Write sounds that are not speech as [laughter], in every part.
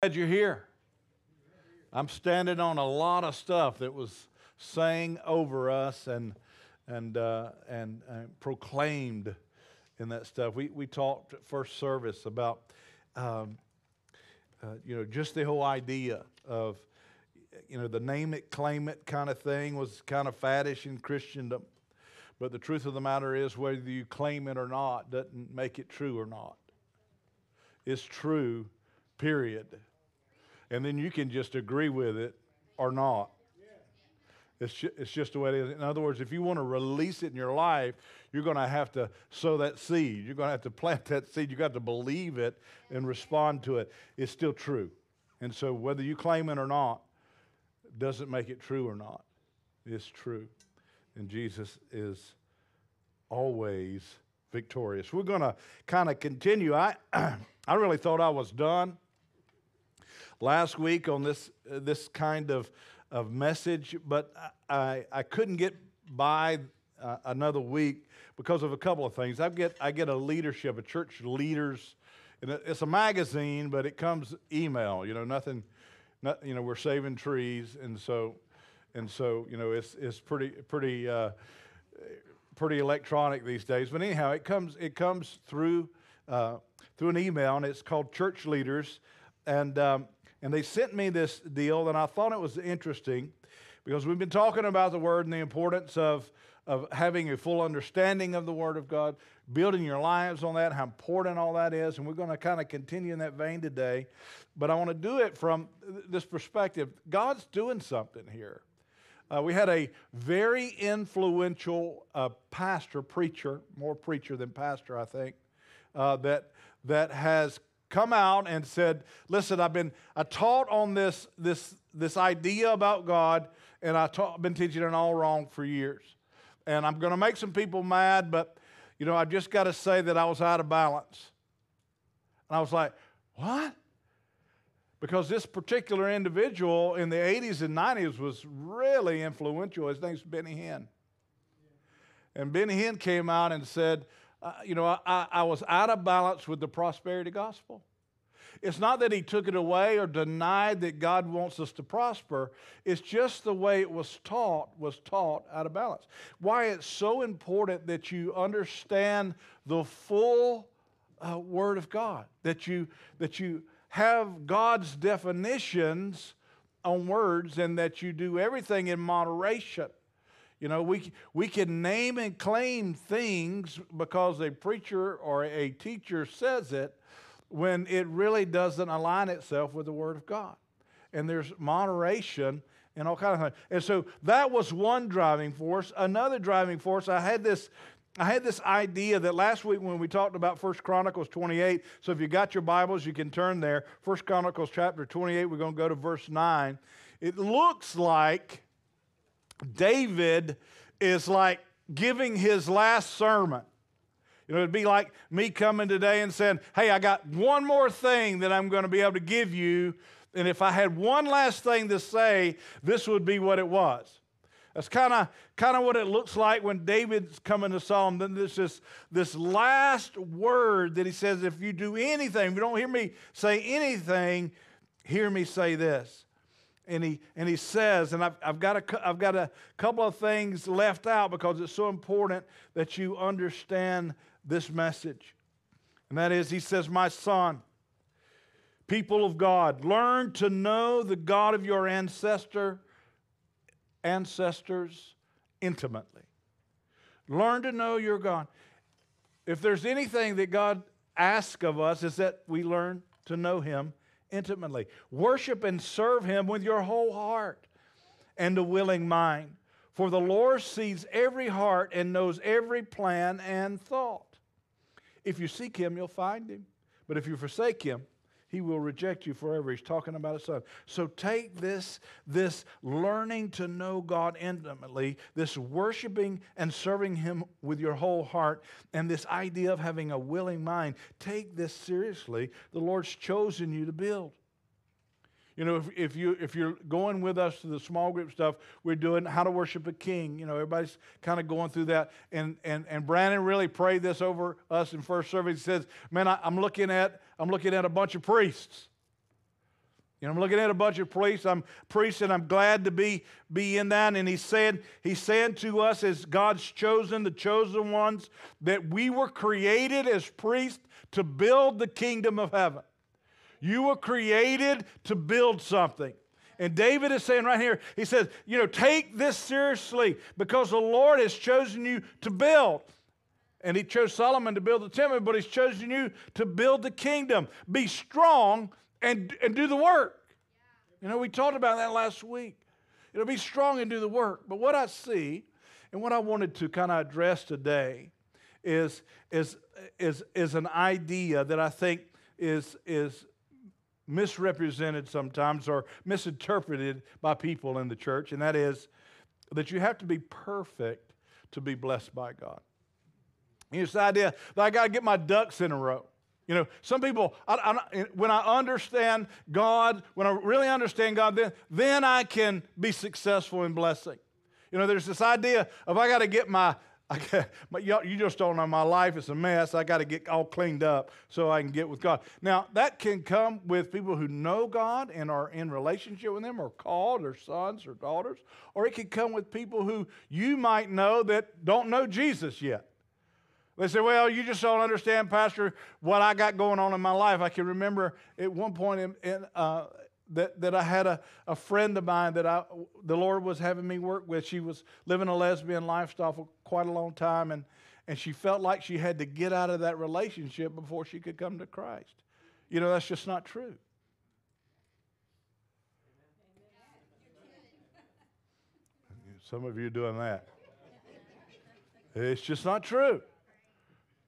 glad you're here. I'm standing on a lot of stuff that was sang over us and and uh, and, and, proclaimed in that stuff. We we talked at first service about um, uh, you know just the whole idea of you know the name it claim it kind of thing was kind of faddish in Christendom, but the truth of the matter is whether you claim it or not doesn't make it true or not. It's true, period and then you can just agree with it or not. It's, ju- it's just the way it is. In other words, if you want to release it in your life, you're going to have to sow that seed. You're going to have to [laughs] plant that seed. You've got to believe it and respond to it. It's still true. And so, whether you claim it or not, doesn't make it true or not. It's true. And Jesus is always victorious. We're going to kind of continue. I, [clears throat] I really thought I was done last week on this, uh, this kind of, of message, but I, I couldn't get by uh, another week because of a couple of things. I get, I get a leadership, a church leaders, and it's a magazine, but it comes email, you know, nothing, not, you know, we're saving trees, and so, and so, you know, it's, it's pretty, pretty, uh, pretty electronic these days. But anyhow, it comes, it comes through, uh, through an email, and it's called Church Leaders, and um, and they sent me this deal, and I thought it was interesting because we've been talking about the Word and the importance of, of having a full understanding of the Word of God, building your lives on that, how important all that is. And we're going to kind of continue in that vein today. But I want to do it from this perspective God's doing something here. Uh, we had a very influential uh, pastor, preacher, more preacher than pastor, I think, uh, that, that has come out and said, listen, I've been I taught on this, this, this idea about God, and I've been teaching it all wrong for years. And I'm going to make some people mad, but, you know, I've just got to say that I was out of balance. And I was like, what? Because this particular individual in the 80s and 90s was really influential. His name's Benny Hinn. And Benny Hinn came out and said, uh, you know, I, I was out of balance with the prosperity gospel. It's not that he took it away or denied that God wants us to prosper. It's just the way it was taught was taught out of balance. Why it's so important that you understand the full uh, Word of God, that you that you have God's definitions on words, and that you do everything in moderation. You know, we, we can name and claim things because a preacher or a teacher says it when it really doesn't align itself with the Word of God. And there's moderation and all kind of things. And so that was one driving force. Another driving force, I had this I had this idea that last week when we talked about First Chronicles 28, so if you got your Bibles, you can turn there. First Chronicles chapter 28, we're going to go to verse 9. It looks like David is like giving his last sermon. You know, it'd be like me coming today and saying, Hey, I got one more thing that I'm going to be able to give you. And if I had one last thing to say, this would be what it was. That's kind of kind of what it looks like when David's coming to Solomon. Then there's this, this last word that he says, if you do anything, if you don't hear me say anything, hear me say this and he, and he says, and I've, I've, got a, I've got a couple of things left out because it's so important that you understand this message. And that is, he says, My son, people of God, learn to know the God of your ancestor, ancestors intimately. Learn to know your God. If there's anything that God asks of us, is that we learn to know him intimately. Worship and serve Him with your whole heart and a willing mind. For the Lord sees every heart and knows every plan and thought. If you seek Him, you'll find Him. But if you forsake Him, he will reject you forever. He's talking about his son. So take this, this learning to know God intimately, this worshiping and serving him with your whole heart, and this idea of having a willing mind. Take this seriously. The Lord's chosen you to build. You know, if, if, you, if you're going with us to the small group stuff, we're doing how to worship a king. You know, everybody's kind of going through that. And, and, and Brandon really prayed this over us in first service. He says, man, I, I'm, looking at, I'm looking at a bunch of priests. You know, I'm looking at a bunch of priests. I'm priests, and I'm glad to be, be in that. And he said, he said to us as God's chosen, the chosen ones, that we were created as priests to build the kingdom of heaven. You were created to build something. And David is saying right here, he says, you know, take this seriously because the Lord has chosen you to build. And he chose Solomon to build the temple, but he's chosen you to build the kingdom. Be strong and, and do the work. You know, we talked about that last week. It'll be strong and do the work. But what I see and what I wanted to kind of address today is, is, is, is an idea that I think is, is misrepresented sometimes or misinterpreted by people in the church, and that is that you have to be perfect to be blessed by God. It's the idea that I got to get my ducks in a row. You know, some people, I, I, when I understand God, when I really understand God, then, then I can be successful in blessing. You know, there's this idea of I got to get my, I got, you just don't know my life is a mess. I got to get all cleaned up so I can get with God. Now, that can come with people who know God and are in relationship with Him or called or sons or daughters, or it can come with people who you might know that don't know Jesus yet. They say, Well, you just don't understand, Pastor, what I got going on in my life. I can remember at one point in, in, uh, that, that I had a, a friend of mine that I, the Lord was having me work with. She was living a lesbian lifestyle for quite a long time, and, and she felt like she had to get out of that relationship before she could come to Christ. You know, that's just not true. Some of you are doing that. It's just not true.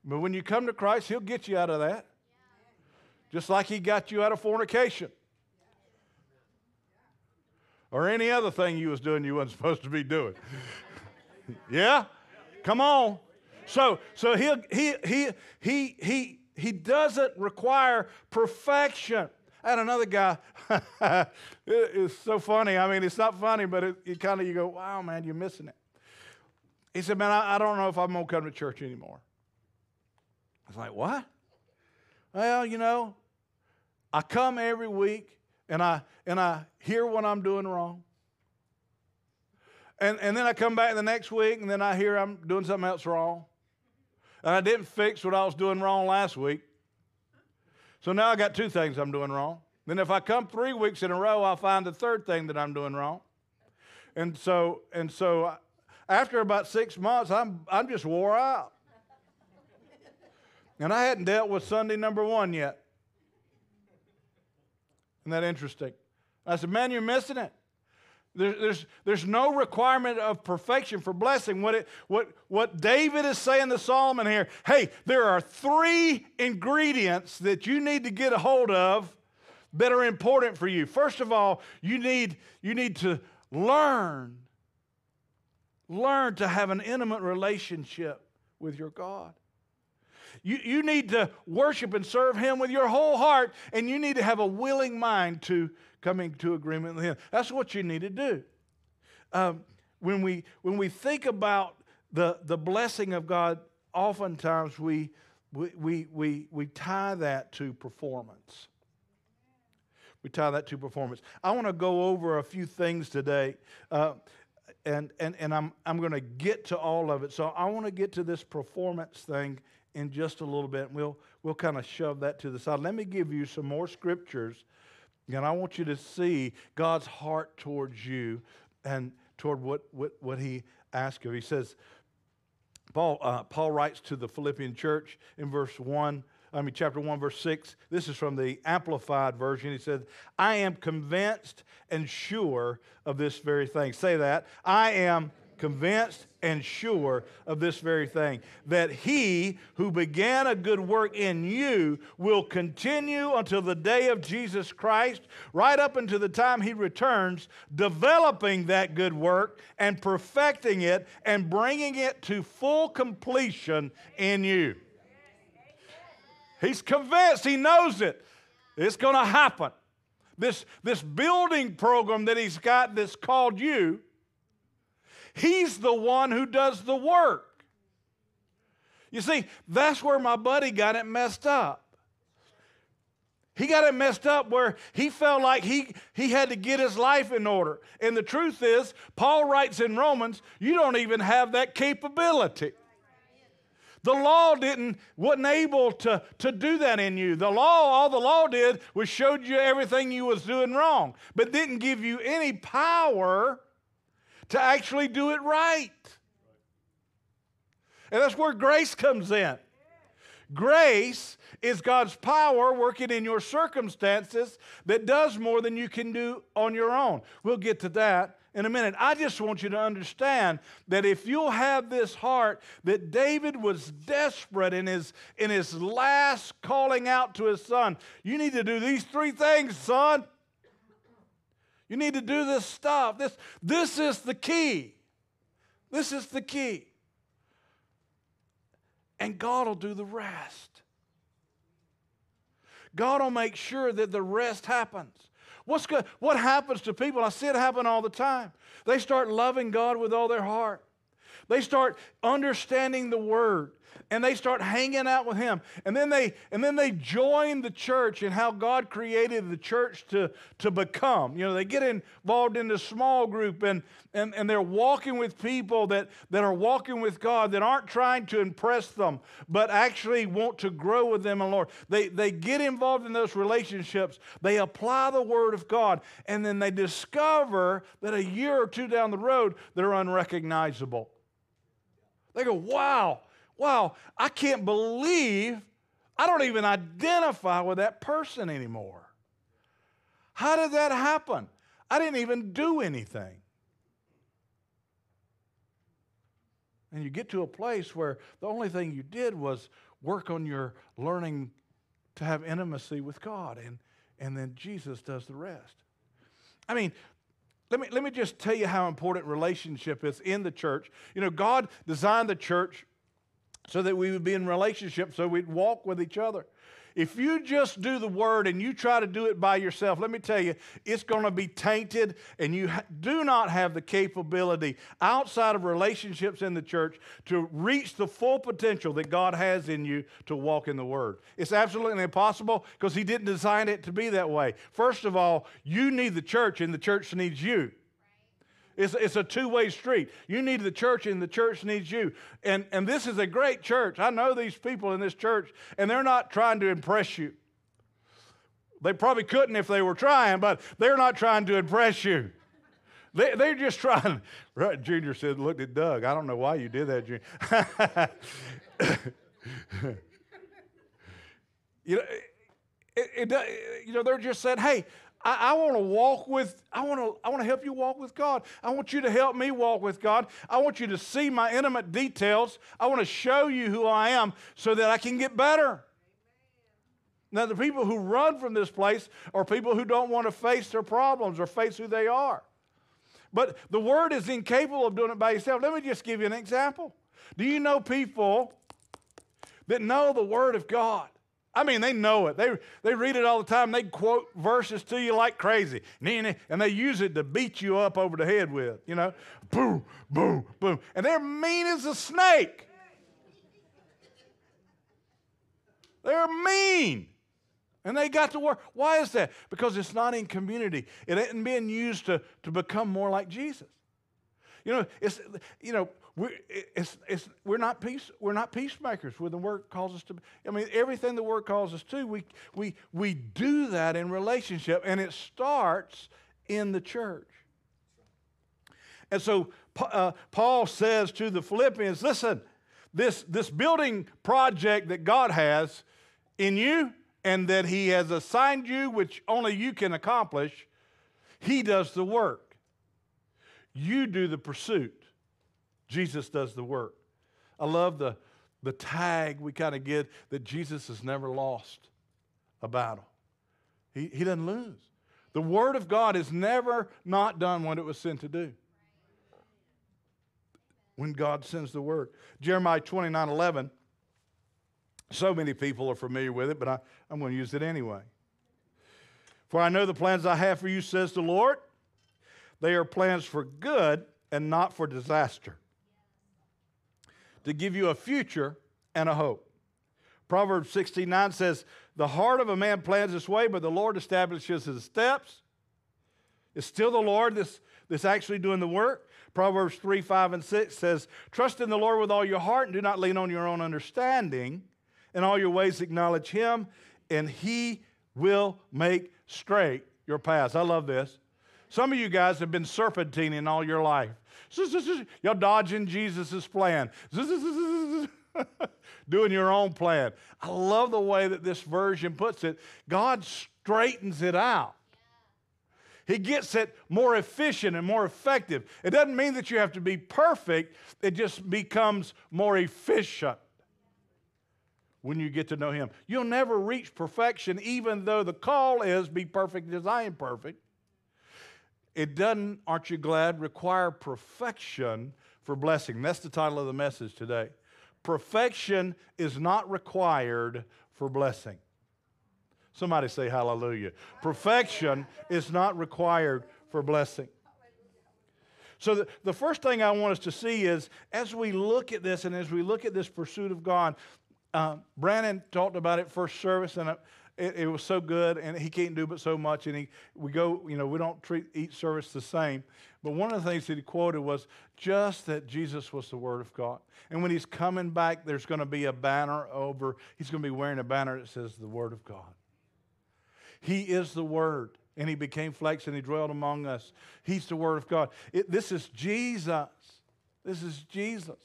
But when you come to Christ, He'll get you out of that. Just like He got you out of fornication. Or any other thing you was doing you wasn't supposed to be doing. [laughs] yeah? Come on. So so he he he he he he doesn't require perfection. And another guy. [laughs] it's so funny. I mean, it's not funny, but it, it kind of you go, wow, man, you're missing it. He said, man, I, I don't know if I'm gonna come to church anymore. I was like, what? Well, you know, I come every week and I and I hear what I'm doing wrong. And, and then I come back the next week and then I hear I'm doing something else wrong. And I didn't fix what I was doing wrong last week. So now I got two things I'm doing wrong. Then if I come three weeks in a row, I'll find the third thing that I'm doing wrong. And so and so after about six months, I'm I'm just wore out. And I hadn't dealt with Sunday number one yet. Isn't that interesting? I said, Man, you're missing it. There, there's, there's no requirement of perfection for blessing. What, it, what, what David is saying to Solomon here hey, there are three ingredients that you need to get a hold of that are important for you. First of all, you need, you need to learn. Learn to have an intimate relationship with your God. You, you need to worship and serve Him with your whole heart, and you need to have a willing mind to coming to agreement with Him. That's what you need to do. Um, when, we, when we think about the, the blessing of God, oftentimes we, we, we, we, we tie that to performance. We tie that to performance. I want to go over a few things today. Uh, and, and, and I'm, I'm going to get to all of it. So I want to get to this performance thing in just a little bit. We'll, we'll kind of shove that to the side. Let me give you some more scriptures. And I want you to see God's heart towards you and toward what, what, what he asks of. He says, Paul, uh, Paul writes to the Philippian church in verse 1, I mean, chapter 1, verse 6. This is from the Amplified Version. He said, I am convinced and sure of this very thing. Say that. I am convinced and sure of this very thing that he who began a good work in you will continue until the day of Jesus Christ, right up until the time he returns, developing that good work and perfecting it and bringing it to full completion in you. He's convinced, he knows it. It's going to happen. This, this building program that he's got that's called you He's the one who does the work. You see, that's where my buddy got it messed up. He got it messed up where he felt like he, he had to get his life in order. And the truth is, Paul writes in Romans, you don't even have that capability. The law didn't, wasn't able to, to do that in you. The law, all the law did was showed you everything you was doing wrong, but didn't give you any power to actually do it right. And that's where grace comes in. Grace is God's power working in your circumstances that does more than you can do on your own. We'll get to that in a minute. I just want you to understand that if you'll have this heart that David was desperate in his in his last calling out to his son, you need to do these three things, son. You need to do this stuff. This this is the key. This is the key and God will do the rest. God will make sure that the rest happens. What's good? What happens to people? I see it happen all the time. They start loving God with all their heart. They start understanding the word and they start hanging out with him. And then they and then they join the church and how god created the church to, to become. You know they get involved in the small group and, and and they're walking with people that that are walking with god that aren't trying to impress them but actually want to grow with them and lord. They they get involved in those relationships. They apply the word of god and then they discover that a year or two down the road they're unrecognizable they go wow wow, I can't believe I don't even identify with that person anymore. How did that happen? I didn't even do anything. And you get to a place where the only thing you did was work on your learning to have intimacy with God, and, and then Jesus does the rest. I mean, let me, let me just tell you how important relationship is in the church. You know, God designed the church so that we would be in relationship, so we'd walk with each other. If you just do the word and you try to do it by yourself, let me tell you, it's going to be tainted, and you do not have the capability outside of relationships in the church to reach the full potential that God has in you to walk in the word. It's absolutely impossible because He didn't design it to be that way. First of all, you need the church, and the church needs you. It's, it's a two way street. You need the church, and the church needs you. And, and this is a great church. I know these people in this church, and they're not trying to impress you. They probably couldn't if they were trying, but they're not trying to impress you. They, they're just trying. Right, Junior said, looked at Doug. I don't know why you did that, Junior. [laughs] you know, it, it, you know, they're just saying, hey, I, I want to walk with, I want to, I want to help you walk with God. I want you to help me walk with God. I want you to see my intimate details. I want to show you who I am so that I can get better. Now, the people who run from this place are people who don't want to face their problems or face who they are. But the Word is incapable of doing it by itself. Let me just give you an example. Do you know people that know the Word of God? I mean, they know it. They, they read it all the time. They quote verses to you like crazy. And they use it to beat you up over the head with, you know. Boom, boom, boom. And they're mean as a snake. They're mean. And they got to work. Why is that? Because it's not in community. It isn't being used to, to become more like Jesus. You know, it's, you know, we're, it's, it's, we're, not peace, we're not peacemakers when the word calls us to be. I mean, everything the word calls us to, we, we, we do that in relationship, and it starts in the church. And so uh, Paul says to the Philippians listen, this, this building project that God has in you and that He has assigned you, which only you can accomplish, He does the work. You do the pursuit. Jesus does the work. I love the, the tag we kind of get that Jesus has never lost a battle. He, he doesn't lose. The Word of God is never not done what it was sent to do. When God sends the Word. Jeremiah 29 11. So many people are familiar with it, but I, I'm going to use it anyway. For I know the plans I have for you, says the Lord. They are plans for good and not for disaster to give you a future and a hope. Proverbs 69 says, the heart of a man plans his way, but the Lord establishes his steps. It's still the Lord that's, that's actually doing the work. Proverbs 3, 5, and 6 says, Trust in the Lord with all your heart and do not lean on your own understanding. In all your ways acknowledge him, and he will make straight your paths. I love this. Some of you guys have been serpentining all your life. Y'all dodging Jesus' plan. [laughs] Doing your own plan. I love the way that this version puts it. God straightens it out. He gets it more efficient and more effective. It doesn't mean that you have to be perfect, it just becomes more efficient when you get to know Him. You'll never reach perfection, even though the call is be perfect as I am perfect. It doesn't, aren't you glad, require perfection for blessing. That's the title of the message today. Perfection is not required for blessing. Somebody say hallelujah. Perfection is not required for blessing. So, the, the first thing I want us to see is as we look at this and as we look at this pursuit of God, uh, Brandon talked about it first service, and it, it, was so good, and he can't do but so much. And he, we go, you know, we don't treat each service the same. But one of the things that he quoted was just that Jesus was the Word of God. And when he's coming back, there's going to be a banner over, he's going to be wearing a banner that says the Word of God. He is the Word, and He became flesh and He dwelt among us. He's the Word of God. It, this is Jesus. This is Jesus.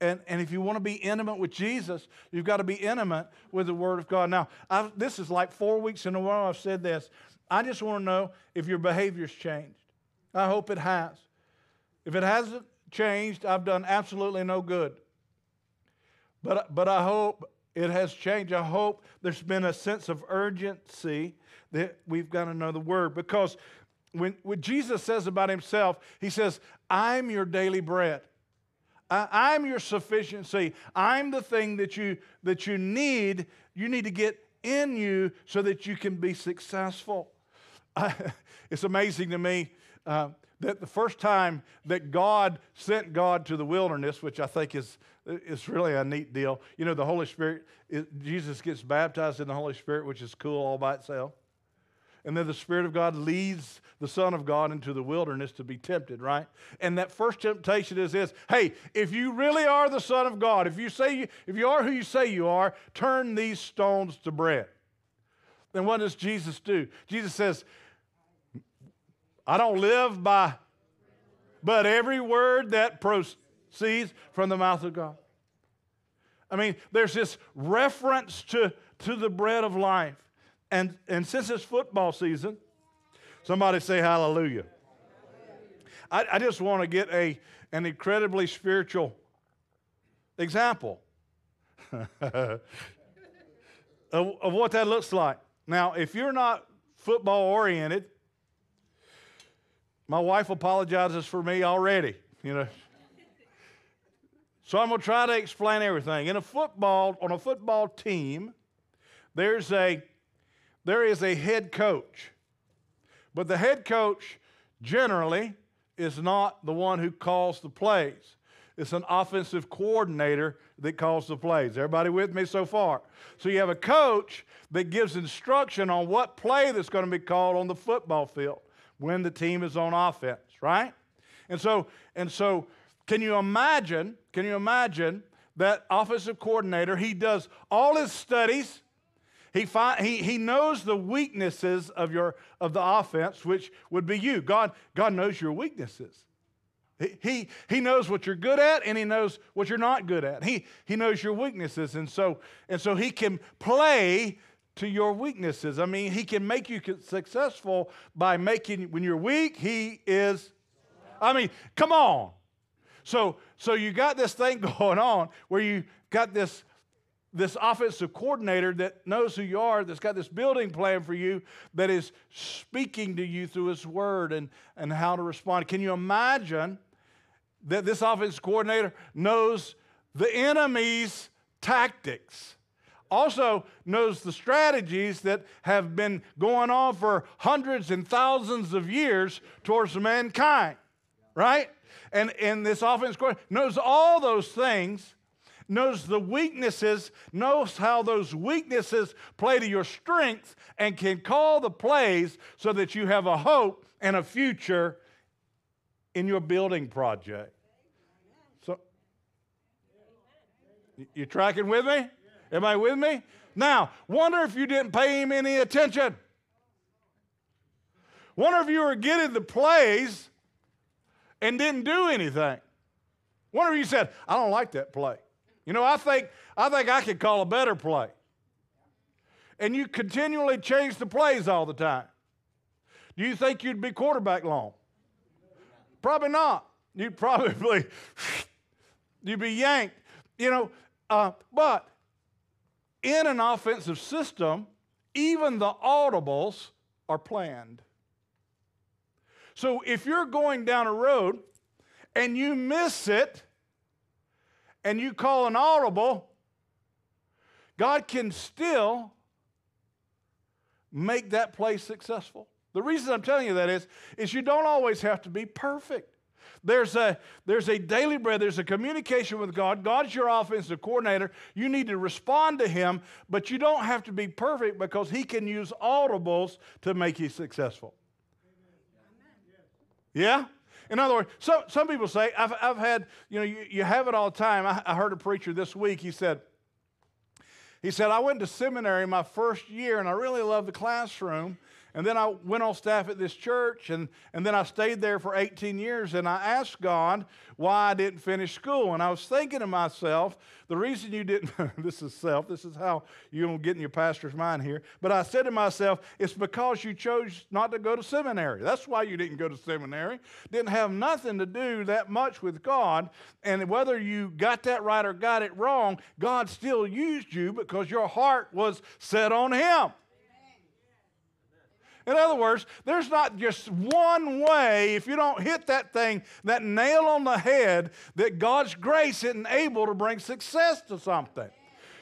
And, and if you want to be intimate with Jesus, you've got to be intimate with the Word of God. Now, I've, this is like four weeks in a row I've said this. I just want to know if your behavior's changed. I hope it has. If it hasn't changed, I've done absolutely no good. But, but I hope it has changed. I hope there's been a sense of urgency that we've got to know the word because when, when Jesus says about himself, he says, I'm your daily bread. I, am your sufficiency. I'm the thing that you, that you need. You need to get in you so that you can be successful. [laughs] it's amazing to me uh, that the first time that God sent God to the wilderness, which I think is it's really a neat deal. You know, the Holy Spirit, it, Jesus gets baptized in the Holy Spirit, which is cool all by itself. And then the Spirit of God leads the Son of God into the wilderness to be tempted, right? And that first temptation is this hey, if you really are the Son of God, if you say you, if you are who you say you are, turn these stones to bread. Then what does Jesus do? Jesus says, I don't live by but every word that proceeds from the mouth of God. I mean, there's this reference to, to the bread of life. And, and since it's football season, somebody say hallelujah. I, I just want to get a, an incredibly spiritual example [laughs] of, of what that looks like. Now, if you're not football oriented, my wife apologizes for me already. You know, so I'm going to try to explain everything. In a football, on a football team, there's a, there is a head coach. But the head coach generally is not the one who calls the plays. It's an offensive coordinator that calls the plays. Everybody with me so far? So you have a coach that gives instruction on what play that's going to be called on the football field when the team is on offense, right? And so, and so can you imagine? Can you imagine that offensive coordinator? He does all his studies. He, he, he knows the weaknesses of, your, of the offense, which would be you. God, God knows your weaknesses. He, he, he knows what you're good at and he knows what you're not good at. He, he knows your weaknesses. And so, and so he can play to your weaknesses. I mean, he can make you successful by making, when you're weak, he is. I mean, come on. So, so you got this thing [laughs] going on where you got this, this offensive coordinator that knows who you are, that's got this building plan for you, that is speaking to you through his word and, and how to respond. Can you imagine that this offensive coordinator knows the enemy's tactics? also knows the strategies that have been going on for hundreds and thousands of years towards mankind, right? and, and this offense coordinator knows all those things. Knows the weaknesses, knows how those weaknesses play to your strengths, and can call the plays so that you have a hope and a future in your building project. So, you tracking with me? Am I with me? Now, wonder if you didn't pay him any attention. Wonder if you were getting the plays and didn't do anything. Wonder if you said, I don't like that play. You know, I think I think I could call a better play. And you continually change the plays all the time. Do you think you'd be quarterback long? Probably not. You'd probably [laughs] you'd be yanked. You know, uh, but in an offensive system, even the audibles are planned. So if you're going down a road and you miss it and you call an audible, God can still make that play successful. The reason I'm telling you that is, is you don't always have to be perfect. There's a, there's a daily bread, there's a communication with God. God's your offensive coordinator. You need to respond to Him, but you don't have to be perfect because He can use audibles to make you successful. Yeah? In other words, so, some people say, I've, I've had, you know, you, you have it all the time. I, I heard a preacher this week, he said, he said, I went to seminary my first year and I really loved the classroom. And then I went on staff at this church, and, and then I stayed there for 18 years. And I asked God why I didn't finish school. And I was thinking to myself, the reason you didn't, [laughs] this is self, this is how you don't get in your pastor's mind here. But I said to myself, it's because you chose not to go to seminary. That's why you didn't go to seminary. Didn't have nothing to do that much with God. And whether you got that right or got it wrong, God still used you because your heart was set on Him. In other words, there's not just one way, if you don't hit that thing, that nail on the head, that God's grace isn't able to bring success to something.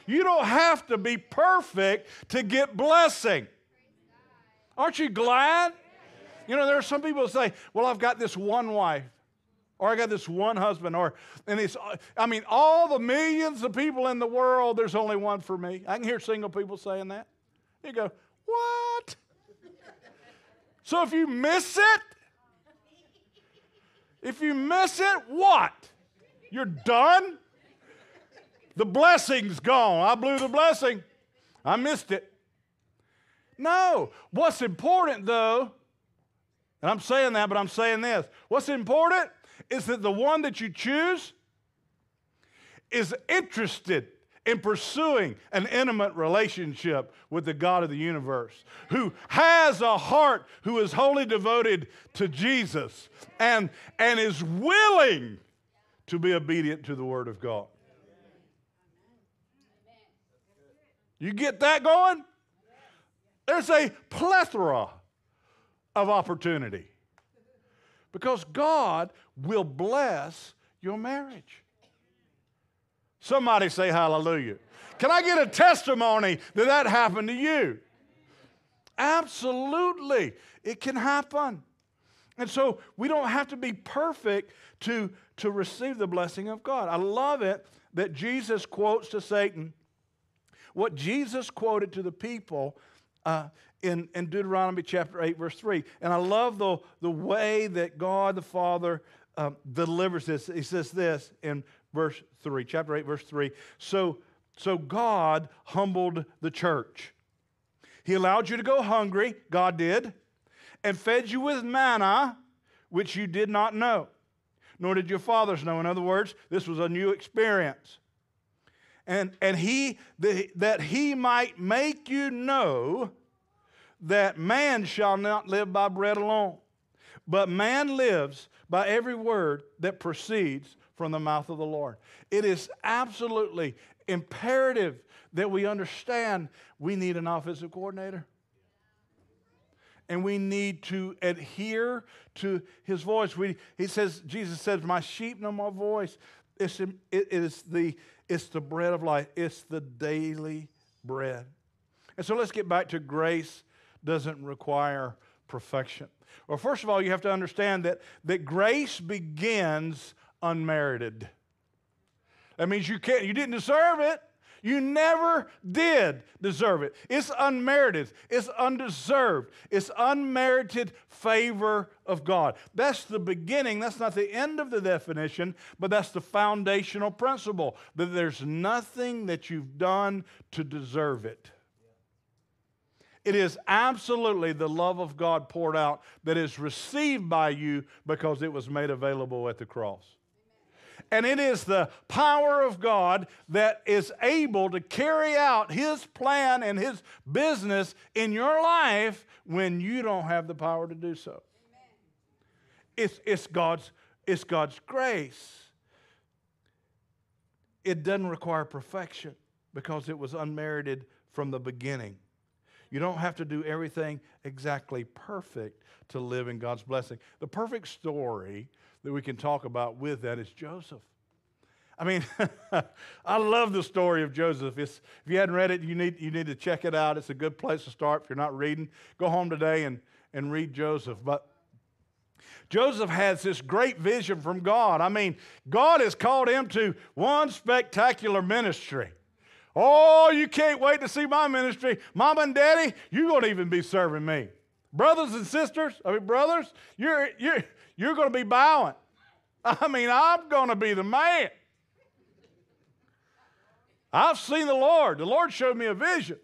You don't have to be perfect to get blessing. Aren't you glad? You know, there are some people who say, Well, I've got this one wife, or I got this one husband, or, and it's, I mean, all the millions of people in the world, there's only one for me. I can hear single people saying that. You go, What? So if you miss it, if you miss it, what? You're done? The blessing's gone. I blew the blessing. I missed it. No. What's important, though, and I'm saying that, but I'm saying this what's important is that the one that you choose is interested in pursuing an intimate relationship with the God of the universe, who has a heart who is wholly devoted to Jesus and, and is willing to be obedient to the Word of God. You get that going? There's a plethora of opportunity because God will bless your marriage. Somebody say hallelujah. Can I get a testimony that that happened to you? Absolutely. It can happen. And so we don't have to be perfect to, to receive the blessing of God. I love it that Jesus quotes to Satan what Jesus quoted to the people uh, in, in Deuteronomy chapter 8, verse 3. And I love the, the way that God the Father um, delivers this. He says this in verse 3, chapter 8, verse 3. So, so God humbled the church. He allowed you to go hungry, God did, and fed you with manna, which you did not know, nor did your fathers know. In other words, this was a new experience. And, and he, the, that he might make you know that man shall not live by bread alone, but man lives by every word that proceeds from the mouth of the Lord. It is absolutely imperative that we understand we need an offensive coordinator. And we need to adhere to his voice. We, he says, Jesus says, My sheep know my voice. It's, it is the, it's the bread of life, it's the daily bread. And so let's get back to grace doesn't require perfection. Well, first of all, you have to understand that, that grace begins unmerited. That means you can't, you didn't deserve it. You never did deserve it. It's unmerited, it's undeserved, it's unmerited favor of God. That's the beginning. That's not the end of the definition, but that's the foundational principle that there's nothing that you've done to deserve it. It is absolutely the love of God poured out that is received by you because it was made available at the cross. And it is the power of God that is able to carry out His plan and His business in your life when you don't have the power to do so. It's, it's, God's, it's God's grace. It doesn't require perfection because it was unmerited from the beginning. You don't have to do everything exactly perfect to live in God's blessing. The perfect story that we can talk about with that is Joseph. I mean, [laughs] I love the story of Joseph. It's, if you hadn't read it, you need, you need to check it out. It's a good place to start if you're not reading. Go home today and, and read Joseph. But Joseph has this great vision from God. I mean, God has called him to one spectacular ministry. Oh, you can't wait to see my ministry. Mom and daddy, you won't even be serving me. Brothers and sisters, I mean, brothers, you're, you're, you're going to be bowing. I mean, I'm going to be the man. I've seen the Lord. The Lord showed me a vision.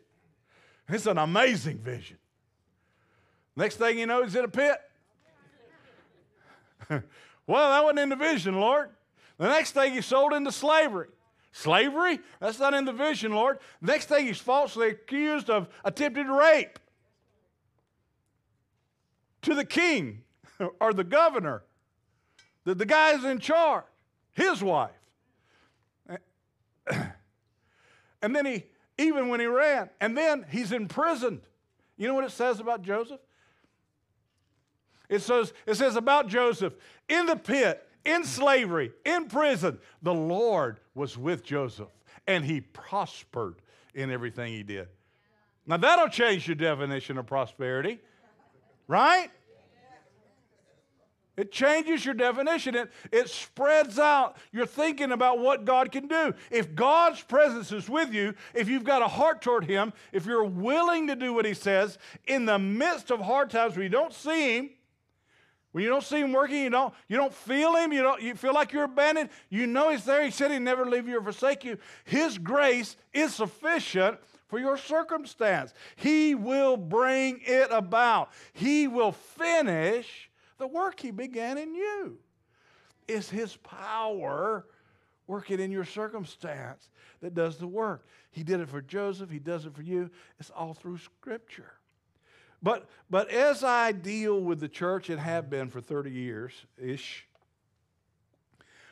It's an amazing vision. Next thing you know, he's in a pit. [laughs] well, that wasn't in the vision, Lord. The next thing he's sold into slavery. Slavery? That's not in the vision, Lord. Next thing he's falsely accused of attempted rape to the king [laughs] or the governor, the, the guy's in charge, his wife. [clears throat] And then he, even when he ran, and then he's imprisoned. You know what it says about Joseph? It says, it says about Joseph, in the pit, in slavery, in prison, the Lord was with Joseph, and he prospered in everything he did. Now that'll change your definition of prosperity, right? It changes your definition. It, it spreads out your thinking about what God can do. If God's presence is with you, if you've got a heart toward Him, if you're willing to do what He says in the midst of hard times where you don't see Him, when you don't see Him working, you don't, you don't feel Him, you, don't, you feel like you're abandoned, you know He's there. He said He'd never leave you or forsake you. His grace is sufficient for your circumstance. He will bring it about, He will finish the work he began in you. It's his power working in your circumstance that does the work. He did it for Joseph, he does it for you. It's all through Scripture. But, but as I deal with the church and have been for 30 years ish,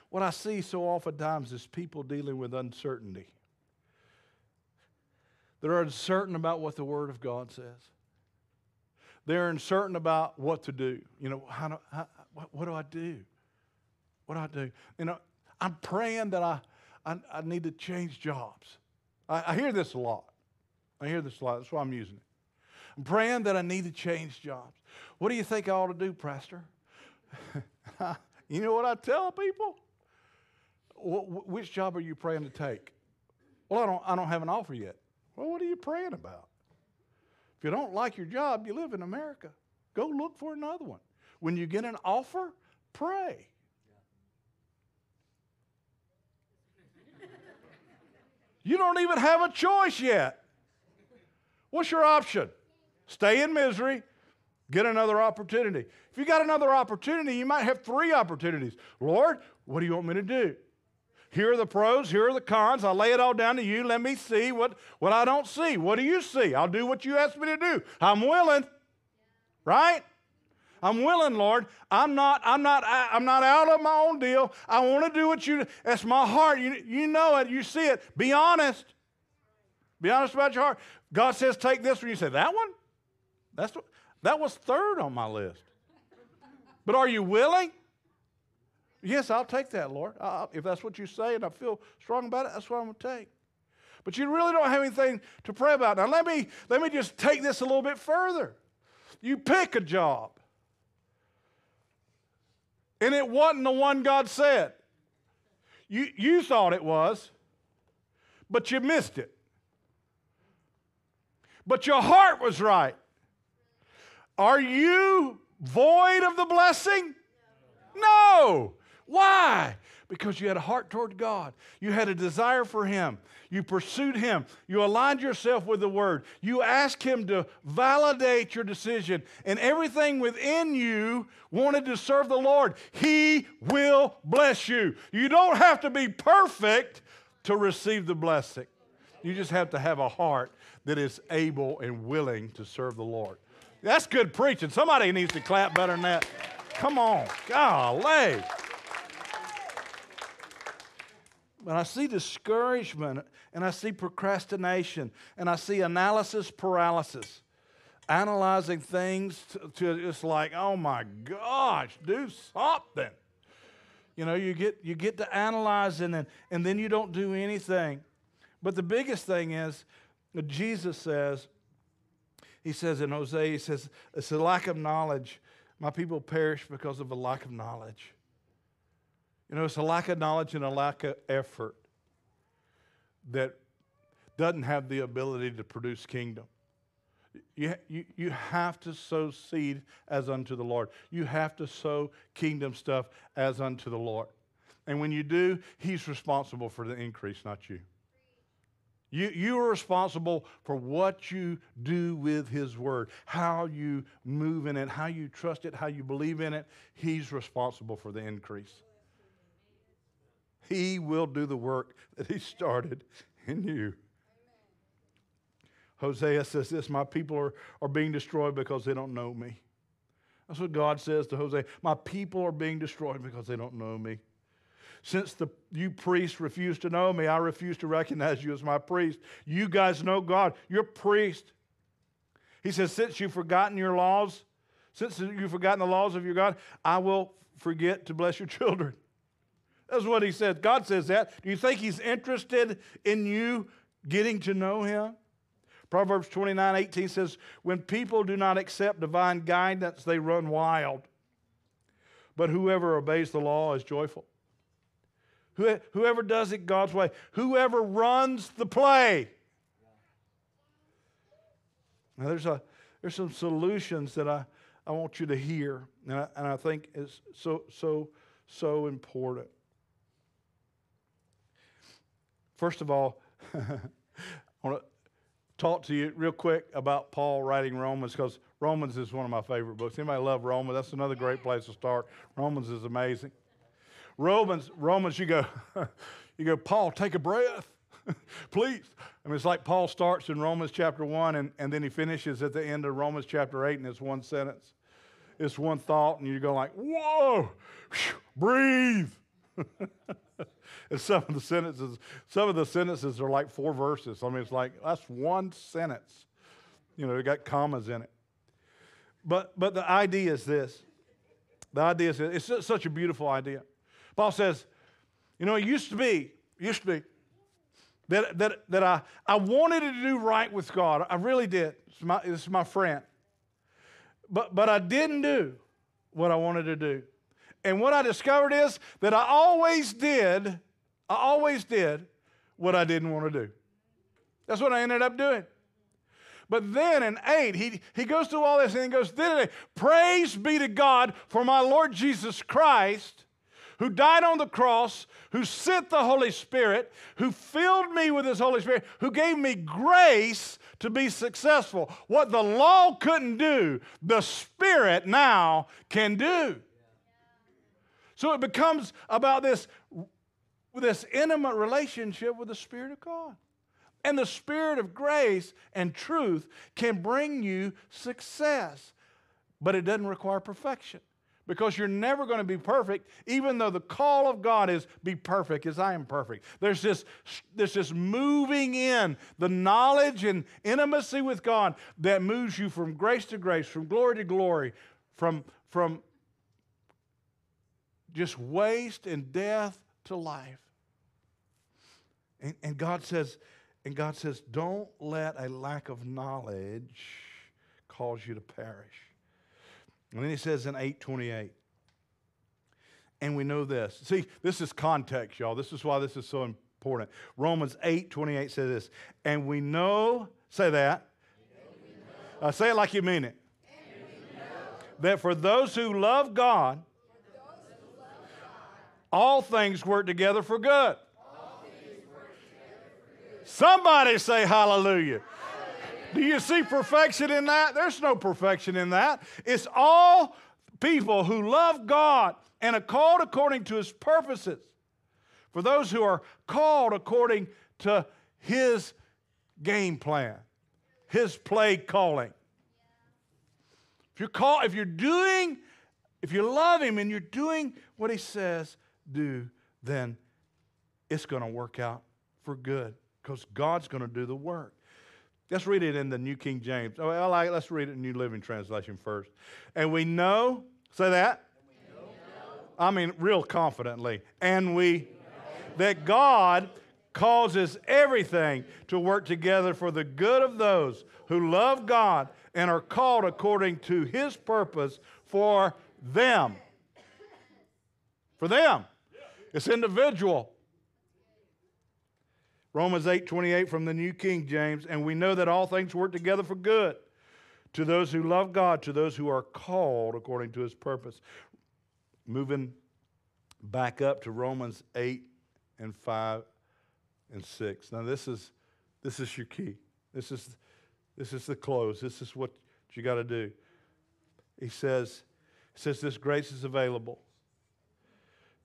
what I see so oftentimes is people dealing with uncertainty. They're uncertain about what the Word of God says. They're uncertain about what to do. You know, how do, how, what, what, do I do? What do I do? You know, I'm praying that I, I, I need to change jobs. I, I hear this a lot. I hear this a lot. That's why I'm using it. I'm praying that I need to change jobs. What do you think I ought to do, Pastor? [laughs] you know what I tell people? which job are you praying to take? Well, I don't, I don't have an offer yet. Well, what are you praying about? If you don't like your job, you live in America. Go look for another one. When you get an offer, pray. you don't even have a choice yet. What's your option? Stay in misery, get another opportunity. If you got another opportunity, you might have three opportunities. Lord, what do you want me to do? Here are the pros, here are the cons. I lay it all down to you. Let me see what, what I don't see. What do you see? I'll do what you ask me to do. I'm willing. Right? I'm willing, Lord. I'm not, I'm not, I'm not out of my own deal. I want to do what you, that's my heart. You, you know it, you see it. Be honest. Be honest about your heart. God says, take this one. You say, that one? That's what, that was third on my list. But are you willing? Yes, I'll take that, Lord. I'll, if that's what you say and I feel strong about it, that's what I'm going to take. But you really don't have anything to pray about. Now, let me, let me just take this a little bit further. You pick a job, and it wasn't the one God said. you, you thought it was, but you missed it. But your heart was right. Are you void of the blessing? No. Why? Because you had a heart toward God. You had a desire for Him. You pursued Him. You aligned yourself with the Word. You asked Him to validate your decision. And everything within you wanted to serve the Lord. He will bless you. You don't have to be perfect to receive the blessing. You just have to have a heart that is able and willing to serve the Lord. That's good preaching. Somebody needs to clap better than that. Come on. Golly. When I see discouragement and I see procrastination and I see analysis paralysis, analyzing things to, to just like, oh my gosh, do something. You know, you get you get to analyzing and, then, and then you don't do anything. But the biggest thing is Jesus says, he says in Hosea, he says, it's a lack of knowledge. My people perish because of a lack of knowledge. You know, it's a lack of knowledge and a lack of effort that doesn't have the ability to produce kingdom. You, you, you have to sow seed as unto the Lord. You have to sow kingdom stuff as unto the Lord. And when you do, He's responsible for the increase, not you. You, you are responsible for what you do with His Word, how you move in it, how you trust it, how you believe in it. He's responsible for the increase. He will do the work that He started in you. Hosea says this My people are, are being destroyed because they don't know me. That's what God says to Hosea. My people are being destroyed because they don't know me. Since the, you priests refuse to know me, I refuse to recognize you as my priest. You guys know God. You're priest. He says, Since you've forgotten your laws, since you've forgotten the laws of your God, I will forget to bless your [laughs] children. That's what he says. God says that. Do you think he's interested in you getting to know him? Proverbs 29 18 says, When people do not accept divine guidance, they run wild. But whoever obeys the law is joyful. Whoever does it God's way, whoever runs the play. Now, there's, a, there's some solutions that I, I want you to hear, and I, and I think is so, so, so important. First of all, [laughs] I want to talk to you real quick about Paul writing Romans because Romans is one of my favorite books. Anybody love Romans? That's another great place to start. Romans is amazing. Romans, Romans, you go, [laughs] you go, Paul, take a breath. [laughs] Please. I mean, it's like Paul starts in Romans chapter 1 and, and then he finishes at the end of Romans chapter 8 and it's one sentence. It's one thought, and you go like, whoa, breathe. [laughs] and some of the sentences, some of the sentences are like four verses. I mean, it's like that's one sentence. You know, it got commas in it. But but the idea is this. The idea is it's such a beautiful idea. Paul says, you know, it used to be, used to be, that, that, that I, I wanted to do right with God. I really did. Is my, is my friend. But, but I didn't do what I wanted to do. And what I discovered is that I always did, I always did what I didn't want to do. That's what I ended up doing. But then in 8, he, he goes through all this and he goes, then praise be to God for my Lord Jesus Christ who died on the cross, who sent the Holy Spirit, who filled me with His Holy Spirit, who gave me grace to be successful. What the law couldn't do, the Spirit now can do. So it becomes about this, this intimate relationship with the Spirit of God. And the Spirit of grace and truth can bring you success, but it doesn't require perfection because you're never going to be perfect, even though the call of God is be perfect as I am perfect. There's this, there's this moving in the knowledge and intimacy with God that moves you from grace to grace, from glory to glory, from, from just waste and death to life. And, and God says, and God says, don't let a lack of knowledge cause you to perish. And then he says in 828, And we know this. See, this is context, y'all. This is why this is so important. Romans 8 28 says this. And we know, say that. Uh, say it like you mean it. That for those who love God, all things work together for good. Somebody say hallelujah. Do you see perfection in that? There's no perfection in that. It's all people who love God and are called according to his purposes. For those who are called according to his game plan, his play calling. If you're called, if you're doing, if you love him and you're doing what he says, do, then it's going to work out for good because God's going to do the work. Let's read it in the New King James. Oh, I like, let's read it in New Living Translation first. And we know, say that. I mean, real confidently. And we, that God causes everything to work together for the good of those who love God and are called according to his purpose for them. For them. It's individual. Romans 8 28 from the New King James, and we know that all things work together for good to those who love God, to those who are called according to his purpose. Moving back up to Romans 8 and 5 and 6. Now this is this is your key. This is this is the close. This is what you got to do. He says, he says this grace is available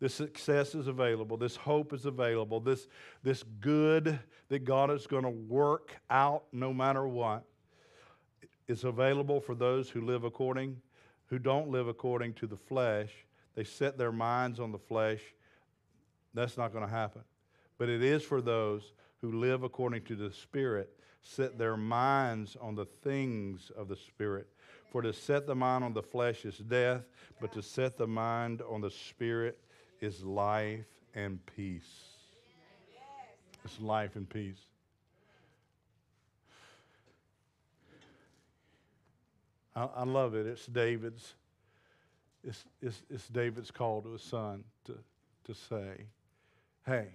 this success is available. This hope is available. This, this good that God is going to work out no matter what is available for those who live according, who don't live according to the flesh. They set their minds on the flesh. That's not going to happen. But it is for those who live according to the Spirit, set their minds on the things of the Spirit. For to set the mind on the flesh is death, but to set the mind on the Spirit is life and peace. It's life and peace. I, I love it. It's David's. It's, it's, it's David's call to his son to, to say, hey,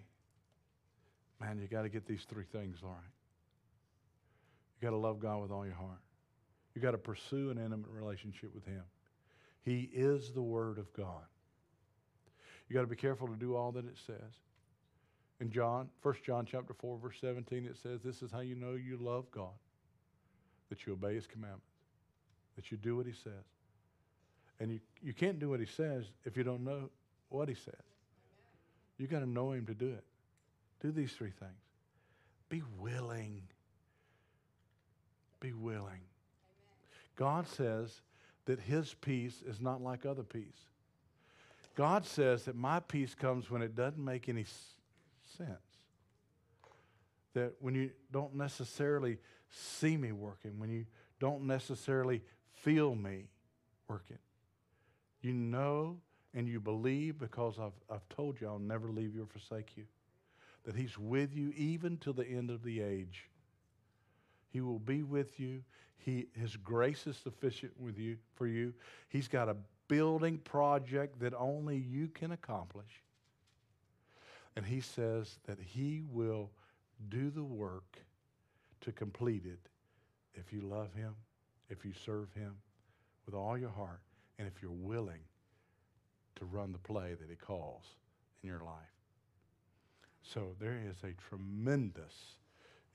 man, you got to get these three things all right. You got to love God with all your heart. You got to pursue an intimate relationship with Him. He is the Word of God. You got to be careful to do all that it says. In John, 1 John chapter 4, verse 17, it says, This is how you know you love God, that you obey his commandments, that you do what he says. And you, you can't do what he says if you don't know what he says. You got to know him to do it. Do these three things. Be willing. Be willing. God says that his peace is not like other peace. God says that my peace comes when it doesn't make any sense. That when you don't necessarily see me working, when you don't necessarily feel me working, you know and you believe because I've, I've told you I'll never leave you or forsake you. That He's with you even to the end of the age. He will be with you. He, his grace is sufficient with you for you. He's got a building project that only you can accomplish. And he says that he will do the work to complete it if you love him, if you serve him with all your heart, and if you're willing to run the play that he calls in your life. So there is a tremendous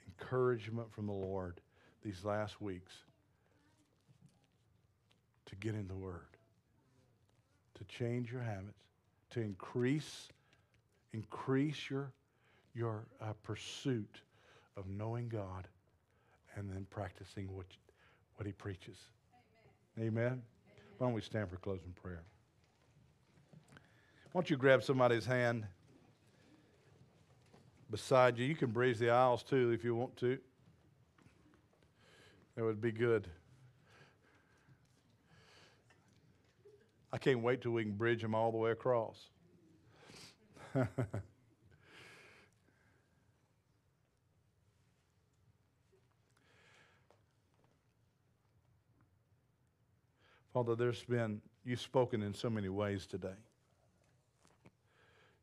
encouragement from the Lord these last weeks to get in the Word to change your habits, to increase, increase your, your uh, pursuit of knowing God and then practicing what, what He preaches. Amen. Amen. Amen. Why don't we stand for closing prayer? Why don't you grab somebody's hand beside you? You can breeze the aisles too if you want to. That would be good. I can't wait till we can bridge them all the way across. [laughs] Father, there's been, you've spoken in so many ways today.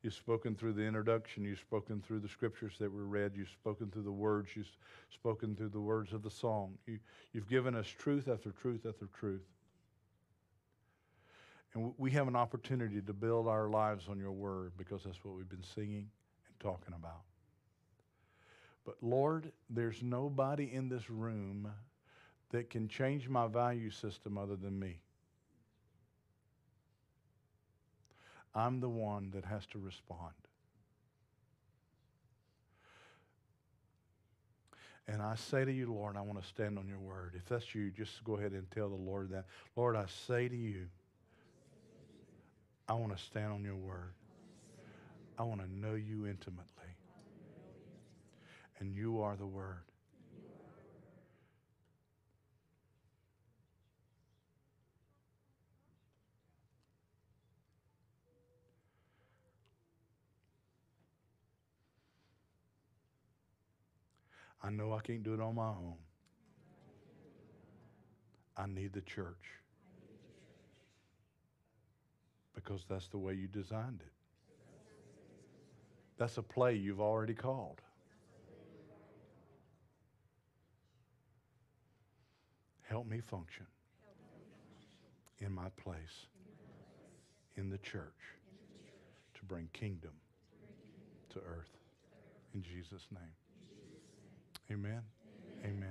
You've spoken through the introduction. You've spoken through the scriptures that were read. You've spoken through the words. You've spoken through the words of the song. You, you've given us truth after truth after truth. And we have an opportunity to build our lives on your word because that's what we've been singing and talking about. But Lord, there's nobody in this room that can change my value system other than me. I'm the one that has to respond. And I say to you, Lord, I want to stand on your word. If that's you, just go ahead and tell the Lord that. Lord, I say to you, I want to stand on your word. I want to know you intimately. And you are the word. I know I can't do it on my own. I need the church. Because that's the way you designed it. That's a play you've already called. Help me function in my place in the church to bring kingdom to earth. In Jesus' name. Amen. Amen.